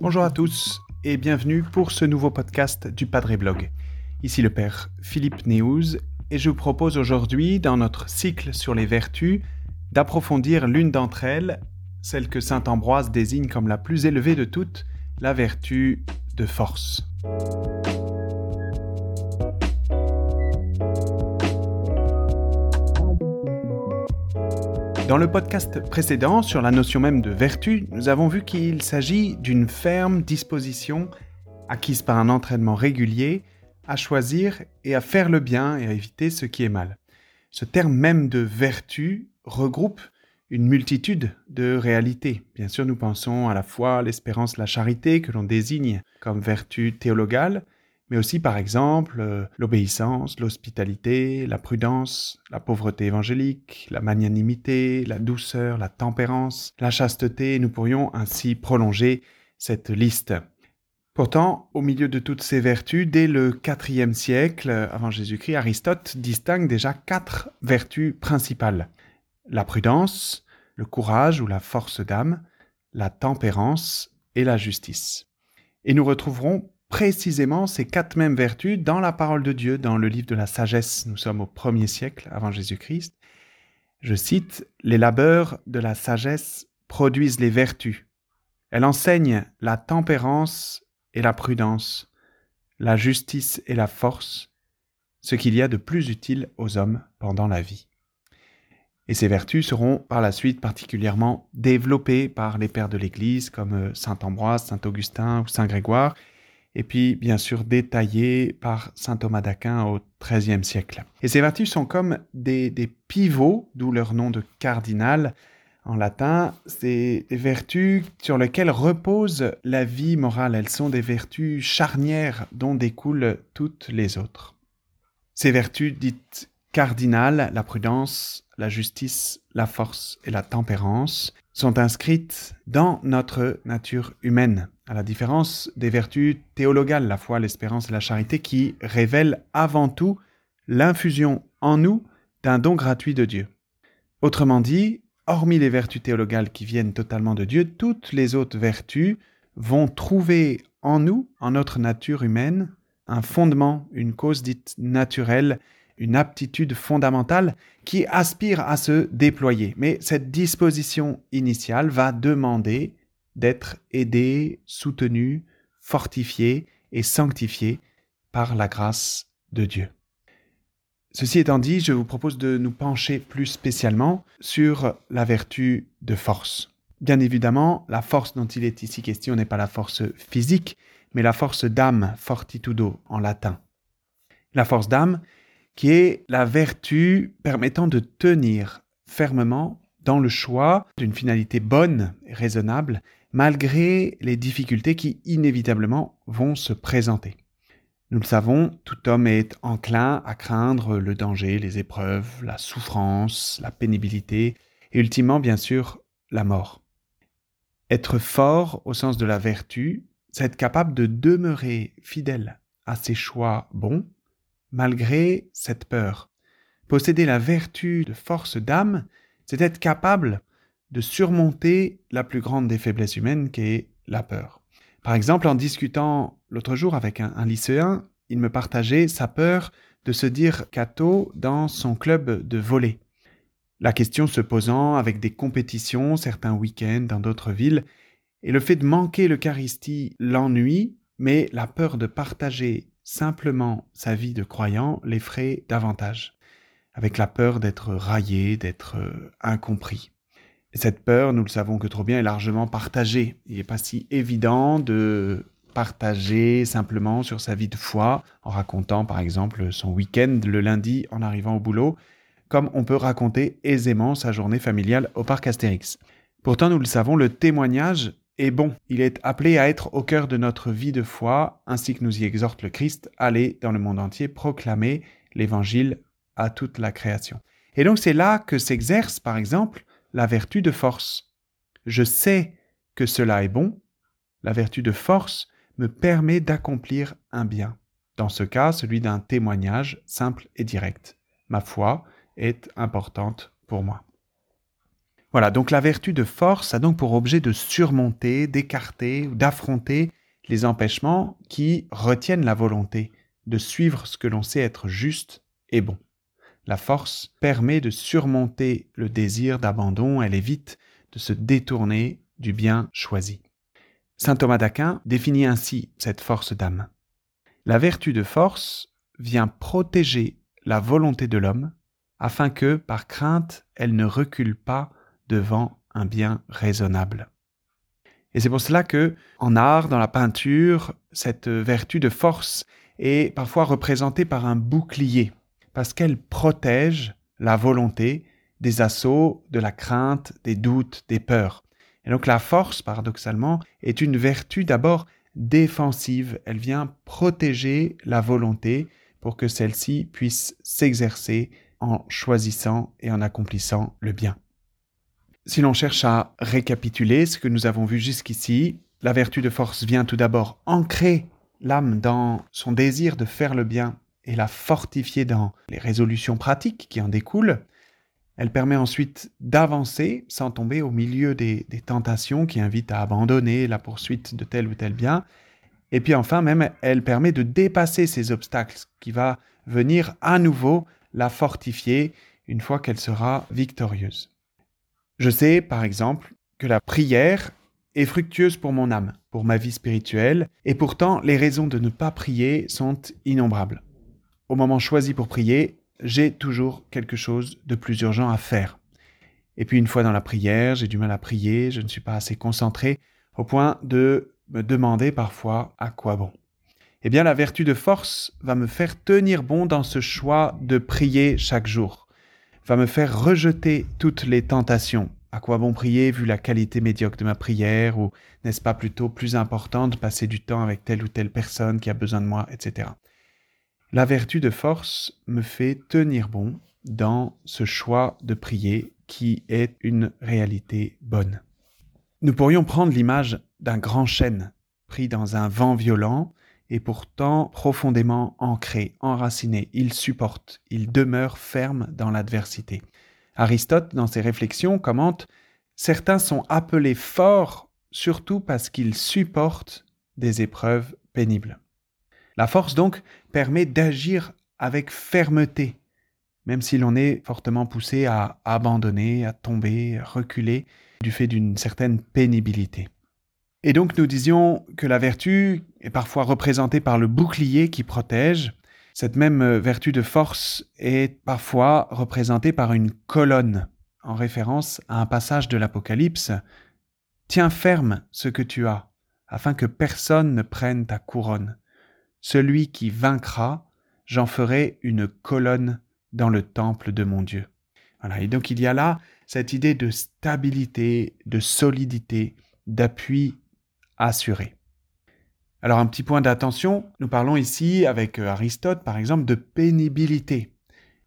Bonjour à tous et bienvenue pour ce nouveau podcast du Padre Blog. Ici le Père Philippe Néouz et je vous propose aujourd'hui, dans notre cycle sur les vertus, d'approfondir l'une d'entre elles, celle que Saint Ambroise désigne comme la plus élevée de toutes, la vertu de force. Dans le podcast précédent sur la notion même de vertu, nous avons vu qu'il s'agit d'une ferme disposition acquise par un entraînement régulier à choisir et à faire le bien et à éviter ce qui est mal. Ce terme même de vertu regroupe une multitude de réalités. Bien sûr, nous pensons à la foi, l'espérance, la charité que l'on désigne comme vertu théologale, mais aussi par exemple euh, l'obéissance, l'hospitalité, la prudence, la pauvreté évangélique, la magnanimité, la douceur, la tempérance, la chasteté, nous pourrions ainsi prolonger cette liste. Pourtant, au milieu de toutes ces vertus, dès le IVe siècle avant Jésus-Christ, Aristote distingue déjà quatre vertus principales. La prudence, le courage ou la force d'âme, la tempérance et la justice. Et nous retrouverons précisément ces quatre mêmes vertus dans la parole de Dieu, dans le livre de la sagesse. Nous sommes au premier siècle avant Jésus-Christ. Je cite, Les labeurs de la sagesse produisent les vertus. Elle enseigne la tempérance et la prudence, la justice et la force, ce qu'il y a de plus utile aux hommes pendant la vie. Et ces vertus seront par la suite particulièrement développées par les pères de l'Église comme Saint Ambroise, Saint Augustin ou Saint Grégoire, et puis bien sûr détaillé par saint Thomas d'Aquin au XIIIe siècle. Et ces vertus sont comme des, pivots, d'où leur nom de cardinal en latin, c'est des vertus sur lesquelles repose la vie morale. Elles sont des vertus charnières dont découlent toutes les autres. Ces vertus dites cardinales, la prudence, la justice, la force et la tempérance, sont inscrites dans notre nature humaine à la différence des vertus théologales, la foi, l'espérance et la charité, qui révèlent avant tout l'infusion en nous d'un don gratuit de Dieu. Autrement dit, hormis les vertus théologales qui viennent totalement de Dieu, toutes les autres vertus vont trouver en nous, en notre nature humaine, un fondement, une cause dite naturelle, une aptitude fondamentale qui aspire à se déployer. Mais cette disposition initiale va demander d'être aidé, soutenu, fortifié et sanctifié par la grâce de Dieu. Ceci étant dit, je vous propose de nous pencher plus spécialement sur la vertu de force. Bien évidemment, la force dont il est ici question n'est pas la force physique, mais la force d'âme, fortitudo en latin. La force d'âme, qui est la vertu permettant de tenir fermement dans le choix d'une finalité bonne et raisonnable malgré les difficultés qui inévitablement vont se présenter. Nous le savons, tout homme est enclin à craindre le danger, les épreuves, la souffrance, la pénibilité et ultimement, bien sûr, la mort. Être fort au sens de la vertu, c'est être capable de demeurer fidèle à ses choix bons, malgré cette peur. Posséder la vertu de force d'âme, c'est être capable de surmonter la plus grande des faiblesses humaines qui est la peur. Par exemple, en discutant l'autre jour avec un, lycéen, il me partageait sa peur de se dire cato dans son club de volley. La question se posant avec des compétitions certains week-ends dans d'autres villes, et le fait de manquer l'Eucharistie l'ennuie, mais la peur de partager simplement sa vie de croyant l'effraie davantage, avec la peur d'être raillé, d'être euh, incompris cette peur, nous le savons que trop bien, est largement partagée. Il n'est pas si évident de partager simplement sur sa vie de foi en racontant par exemple son week-end le lundi en arrivant au boulot, comme on peut raconter aisément sa journée familiale au parc Astérix. Pourtant, nous le savons, le témoignage est bon. Il est appelé à être au cœur de notre vie de foi, ainsi que nous y exhorte le Christ, aller dans le monde entier proclamer l'évangile à toute la création. Et donc c'est là que s'exerce, par exemple, la vertu de force. Je sais que cela est bon. La vertu de force me permet d'accomplir un bien. Dans ce cas, celui d'un témoignage simple et direct. Ma foi est importante pour moi. Voilà, donc la vertu de force a donc pour objet de surmonter, d'écarter ou d'affronter les empêchements qui retiennent la volonté de suivre ce que l'on sait être juste et bon. La force permet de surmonter le désir d'abandon, elle évite de se détourner du bien choisi. Saint Thomas d'Aquin définit ainsi cette force d'âme. La vertu de force vient protéger la volonté de l'homme afin que, par crainte, elle ne recule pas devant un bien raisonnable. Et c'est pour cela que, en art, dans la peinture, cette vertu de force est parfois représentée par un bouclier, parce qu'elle protège la volonté des assauts, de la crainte, des doutes, des peurs. Et donc la force, paradoxalement, est une vertu d'abord défensive. Elle vient protéger la volonté pour que celle-ci puisse s'exercer en choisissant et en accomplissant le bien. Si l'on cherche à récapituler ce que nous avons vu jusqu'ici, la vertu de force vient tout d'abord ancrer l'âme dans son désir de faire le bien et la fortifier dans les résolutions pratiques qui en découlent. Elle permet ensuite d'avancer sans tomber au milieu des, tentations qui invitent à abandonner la poursuite de tel ou tel bien. Et puis enfin même, elle permet de dépasser ces obstacles qui va venir à nouveau la fortifier une fois qu'elle sera victorieuse. Je sais, par exemple, que la prière est fructueuse pour mon âme, pour ma vie spirituelle, et pourtant les raisons de ne pas prier sont innombrables. Au moment choisi pour prier, j'ai toujours quelque chose de plus urgent à faire. Et puis une fois dans la prière, j'ai du mal à prier, je ne suis pas assez concentré, au point de me demander parfois à quoi bon. Eh bien la vertu de force va me faire tenir bon dans ce choix de prier chaque jour va me faire rejeter toutes les tentations. À quoi bon prier vu la qualité médiocre de ma prière ou n'est-ce pas plutôt plus important de passer du temps avec telle ou telle personne qui a besoin de moi, etc. La vertu de force me fait tenir bon dans ce choix de prier qui est une réalité bonne. Nous pourrions prendre l'image d'un grand chêne pris dans un vent violent et pourtant profondément ancré, enraciné. Il supporte, il demeure ferme dans l'adversité. Aristote, dans ses réflexions, commente Certains sont appelés forts surtout parce qu'ils supportent des épreuves pénibles. La force donc permet d'agir avec fermeté, même si l'on est fortement poussé à abandonner, à tomber, à reculer du fait d'une certaine pénibilité. Et donc nous disions que la vertu est parfois représentée par le bouclier qui protège. Cette même euh, vertu de force est parfois représentée par une colonne, en référence à un passage de l'Apocalypse. Tiens ferme ce que tu as, afin que personne ne prenne ta couronne. Celui qui vaincra, j'en ferai une colonne dans le temple de mon Dieu. Voilà, et donc il y a là cette idée de stabilité, de solidité, d'appui assuré. Alors un petit point d'attention, nous parlons ici avec euh, Aristote par exemple de pénibilité.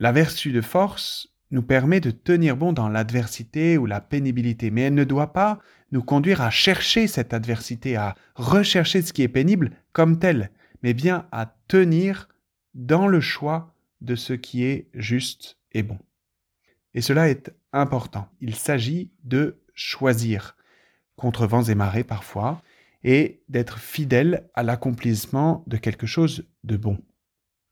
La vertu de force nous permet de tenir bon dans l'adversité ou la pénibilité, mais elle ne doit pas nous conduire à chercher cette adversité, à rechercher ce qui est pénible comme tel, mais bien à tenir dans le choix de ce qui est juste et bon. Et cela est important. Il s'agit de choisir, contre vents et marées parfois, et d'être fidèle à l'accomplissement de quelque chose de bon.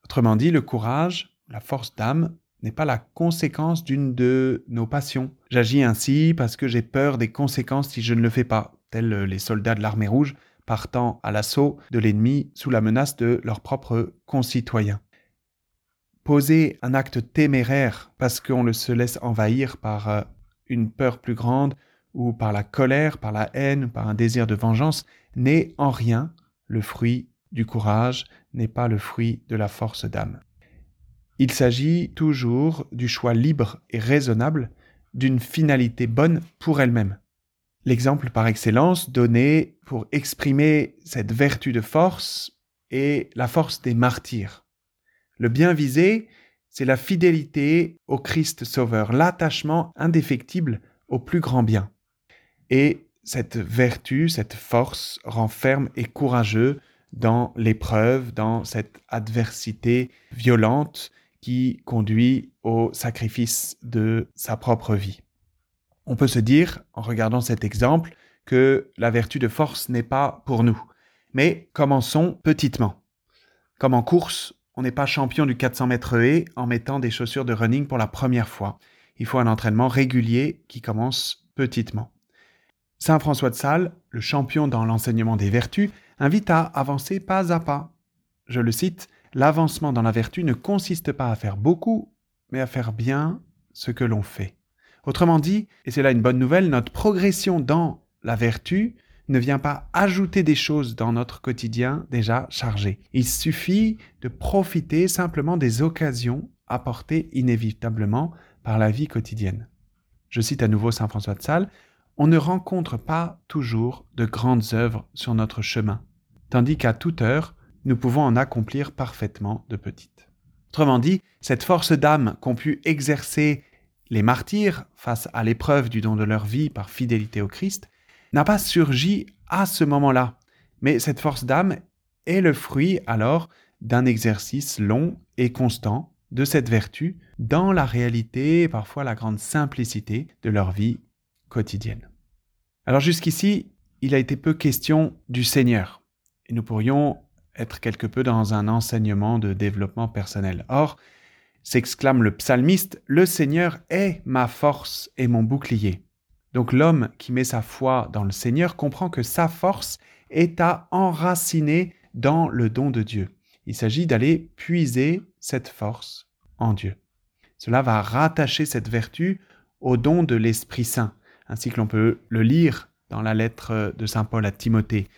Autrement dit, le courage, la force d'âme, n'est pas la conséquence d'une de nos passions. J'agis ainsi parce que j'ai peur des conséquences si je ne le fais pas, tels les soldats de l'armée rouge partant à l'assaut de l'ennemi sous la menace de leurs propres concitoyens. Poser un acte téméraire parce qu'on le se laisse envahir par euh, une peur plus grande ou par la colère, par la haine, par un désir de vengeance, n'est en rien le fruit du courage, n'est pas le fruit de la force d'âme. Il s'agit toujours du choix libre et raisonnable d'une finalité bonne pour elle-même. L'exemple par excellence donné pour exprimer cette vertu de force est la force des martyrs. Le bien visé, c'est la fidélité au Christ Sauveur, l'attachement indéfectible au plus grand bien. Et cette vertu, cette force renferme et courageux dans l'épreuve, dans cette adversité violente qui conduit au sacrifice de sa propre vie. On peut se dire, en regardant cet exemple, que la vertu de force n'est pas pour nous. Mais commençons petitement. Comme en course, on n'est pas champion du 400 mètres haies en mettant des chaussures de running pour la première fois. Il faut un entraînement régulier qui commence petitement. Saint François de Sales, le champion dans l'enseignement des vertus, invite à avancer pas à pas. Je le cite, L'avancement dans la vertu ne consiste pas à faire beaucoup, mais à faire bien ce que l'on fait. Autrement dit, et c'est là une bonne nouvelle, notre progression dans la vertu ne vient pas ajouter des choses dans notre quotidien déjà chargé. Il suffit de profiter simplement des occasions apportées inévitablement par la vie quotidienne. Je cite à nouveau Saint François de Sales, On ne rencontre pas toujours de grandes œuvres sur notre chemin, tandis qu'à toute heure, nous pouvons en accomplir parfaitement de petites. Autrement dit, cette force d'âme qu'ont pu exercer les martyrs face à l'épreuve du don de leur vie par fidélité au Christ n'a pas surgi à ce moment-là, mais cette force d'âme est le fruit alors d'un exercice long et constant de cette vertu dans la réalité et parfois la grande simplicité de leur vie Alors jusqu'ici, il a été peu question du Seigneur, nous pourrions être quelque peu dans un enseignement de développement personnel. Or, s'exclame le psalmiste, Le Seigneur est ma force et mon bouclier. Donc l'homme qui met sa foi dans le Seigneur comprend que sa force est à enraciner dans le don de Dieu. Il s'agit d'aller puiser cette force en Dieu. Cela va rattacher cette vertu au don de l'Esprit Saint, ainsi que l'on peut le lire dans la lettre de Saint Paul à Timothée.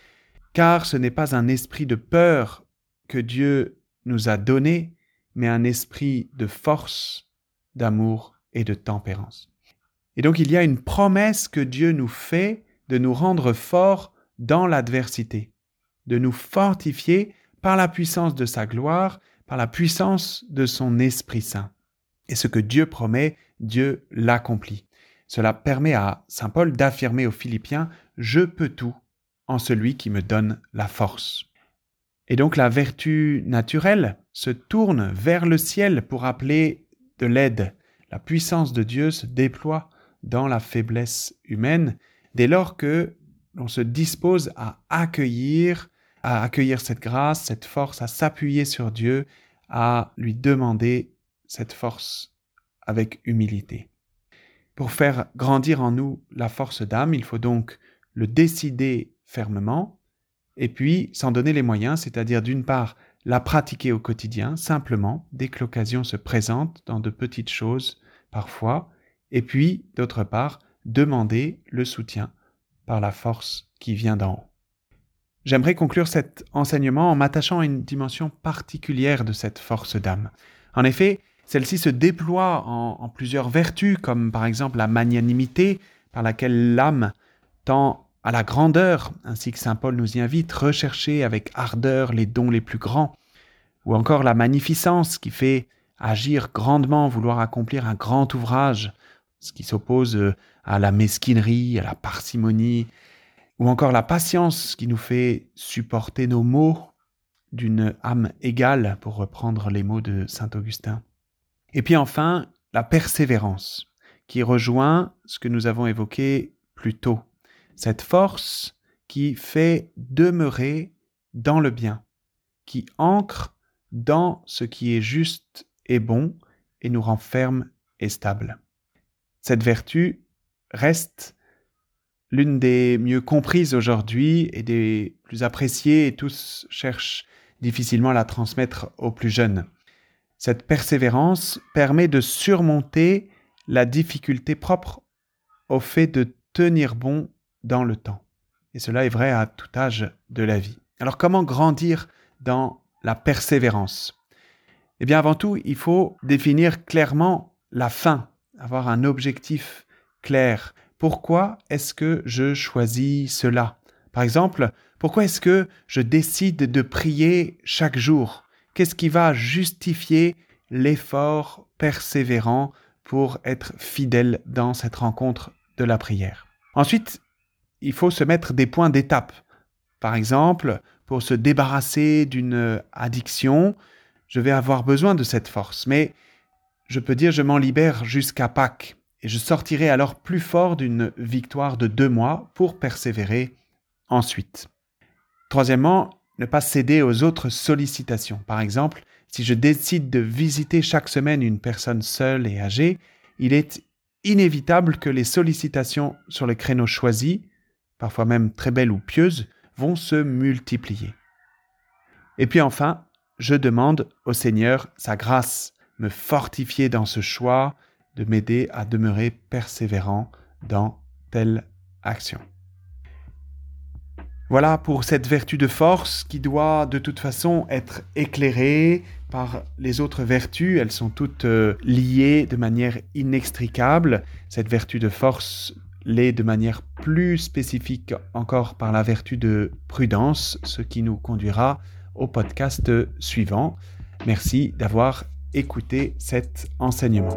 Car ce n'est pas un esprit de peur que Dieu nous a donné, mais un esprit de force, d'amour et de tempérance. Et donc il y a une promesse que Dieu nous fait de nous rendre forts dans l'adversité, de nous fortifier par la puissance de sa gloire, par la puissance de son Esprit Saint. Et ce que Dieu promet, Dieu l'accomplit. Cela permet à Saint Paul d'affirmer aux Philippiens, Je peux tout en celui qui me donne la force. Et donc la vertu naturelle se tourne vers le ciel pour appeler de l'aide. La puissance de Dieu se déploie dans la faiblesse humaine, dès lors que l'on se dispose à accueillir, à accueillir cette grâce, cette force, à s'appuyer sur Dieu, à lui demander cette force avec humilité. Pour faire grandir en nous la force d'âme, il faut donc le décider fermement, et puis s'en donner les moyens, c'est-à-dire d'une part la pratiquer au quotidien, simplement, dès que l'occasion se présente, dans de petites choses parfois, et puis, d'autre part, demander le soutien par la force qui vient d'en haut. J'aimerais conclure cet enseignement en m'attachant à une dimension particulière de cette force d'âme. En effet, celle-ci se déploie en, plusieurs vertus, comme par exemple la magnanimité, par laquelle l'âme tend à la grandeur, ainsi que Saint Paul nous y invite, rechercher avec ardeur les dons les plus grands, ou encore la magnificence qui fait agir grandement, vouloir accomplir un grand ouvrage, ce qui s'oppose euh, à la mesquinerie, à la parcimonie, ou encore la patience qui nous fait supporter nos maux d'une âme égale, pour reprendre les mots de Saint Augustin. Et puis enfin, la persévérance, qui rejoint ce que nous avons évoqué plus tôt, cette force qui fait demeurer dans le bien, qui ancre dans ce qui est juste et bon et nous renferme et stable. Cette vertu reste l'une des mieux comprises aujourd'hui et des plus appréciées et tous cherchent difficilement à la transmettre aux plus jeunes. Cette persévérance permet de surmonter la difficulté propre au fait de tenir bon dans le temps. Et cela est vrai à tout âge de la vie. Alors comment grandir dans la persévérance? Eh bien avant tout, il faut définir clairement la fin avoir un objectif clair. Pourquoi est-ce que je choisis cela? Par exemple, pourquoi est-ce que je décide de prier chaque jour? Qu'est-ce qui va justifier l'effort persévérant pour être fidèle dans cette rencontre de la prière? Ensuite, il faut se mettre des points d'étape. Par exemple, pour se débarrasser d'une addiction, je vais avoir besoin de cette force, mais je peux dire je m'en libère jusqu'à Pâques, et je sortirai alors plus fort d'une victoire de deux mois pour persévérer ensuite. Troisièmement, ne pas céder aux autres sollicitations. Par exemple, si je décide de visiter chaque semaine une personne seule et âgée, il est inévitable que les sollicitations sur le créneau choisi, parfois même très belles ou pieuses, vont se multiplier. Et puis enfin, je demande au Seigneur sa grâce, me fortifier dans ce choix, de m'aider à demeurer persévérant dans telle action. Voilà pour cette vertu de force qui doit de toute façon être éclairée par les autres vertus. Elles sont toutes euh, liées de manière inextricable. Cette vertu de force l'est de manière plus spécifique encore par la vertu de prudence, ce qui nous conduira au podcast suivant. Merci d'avoir écouté cet enseignement.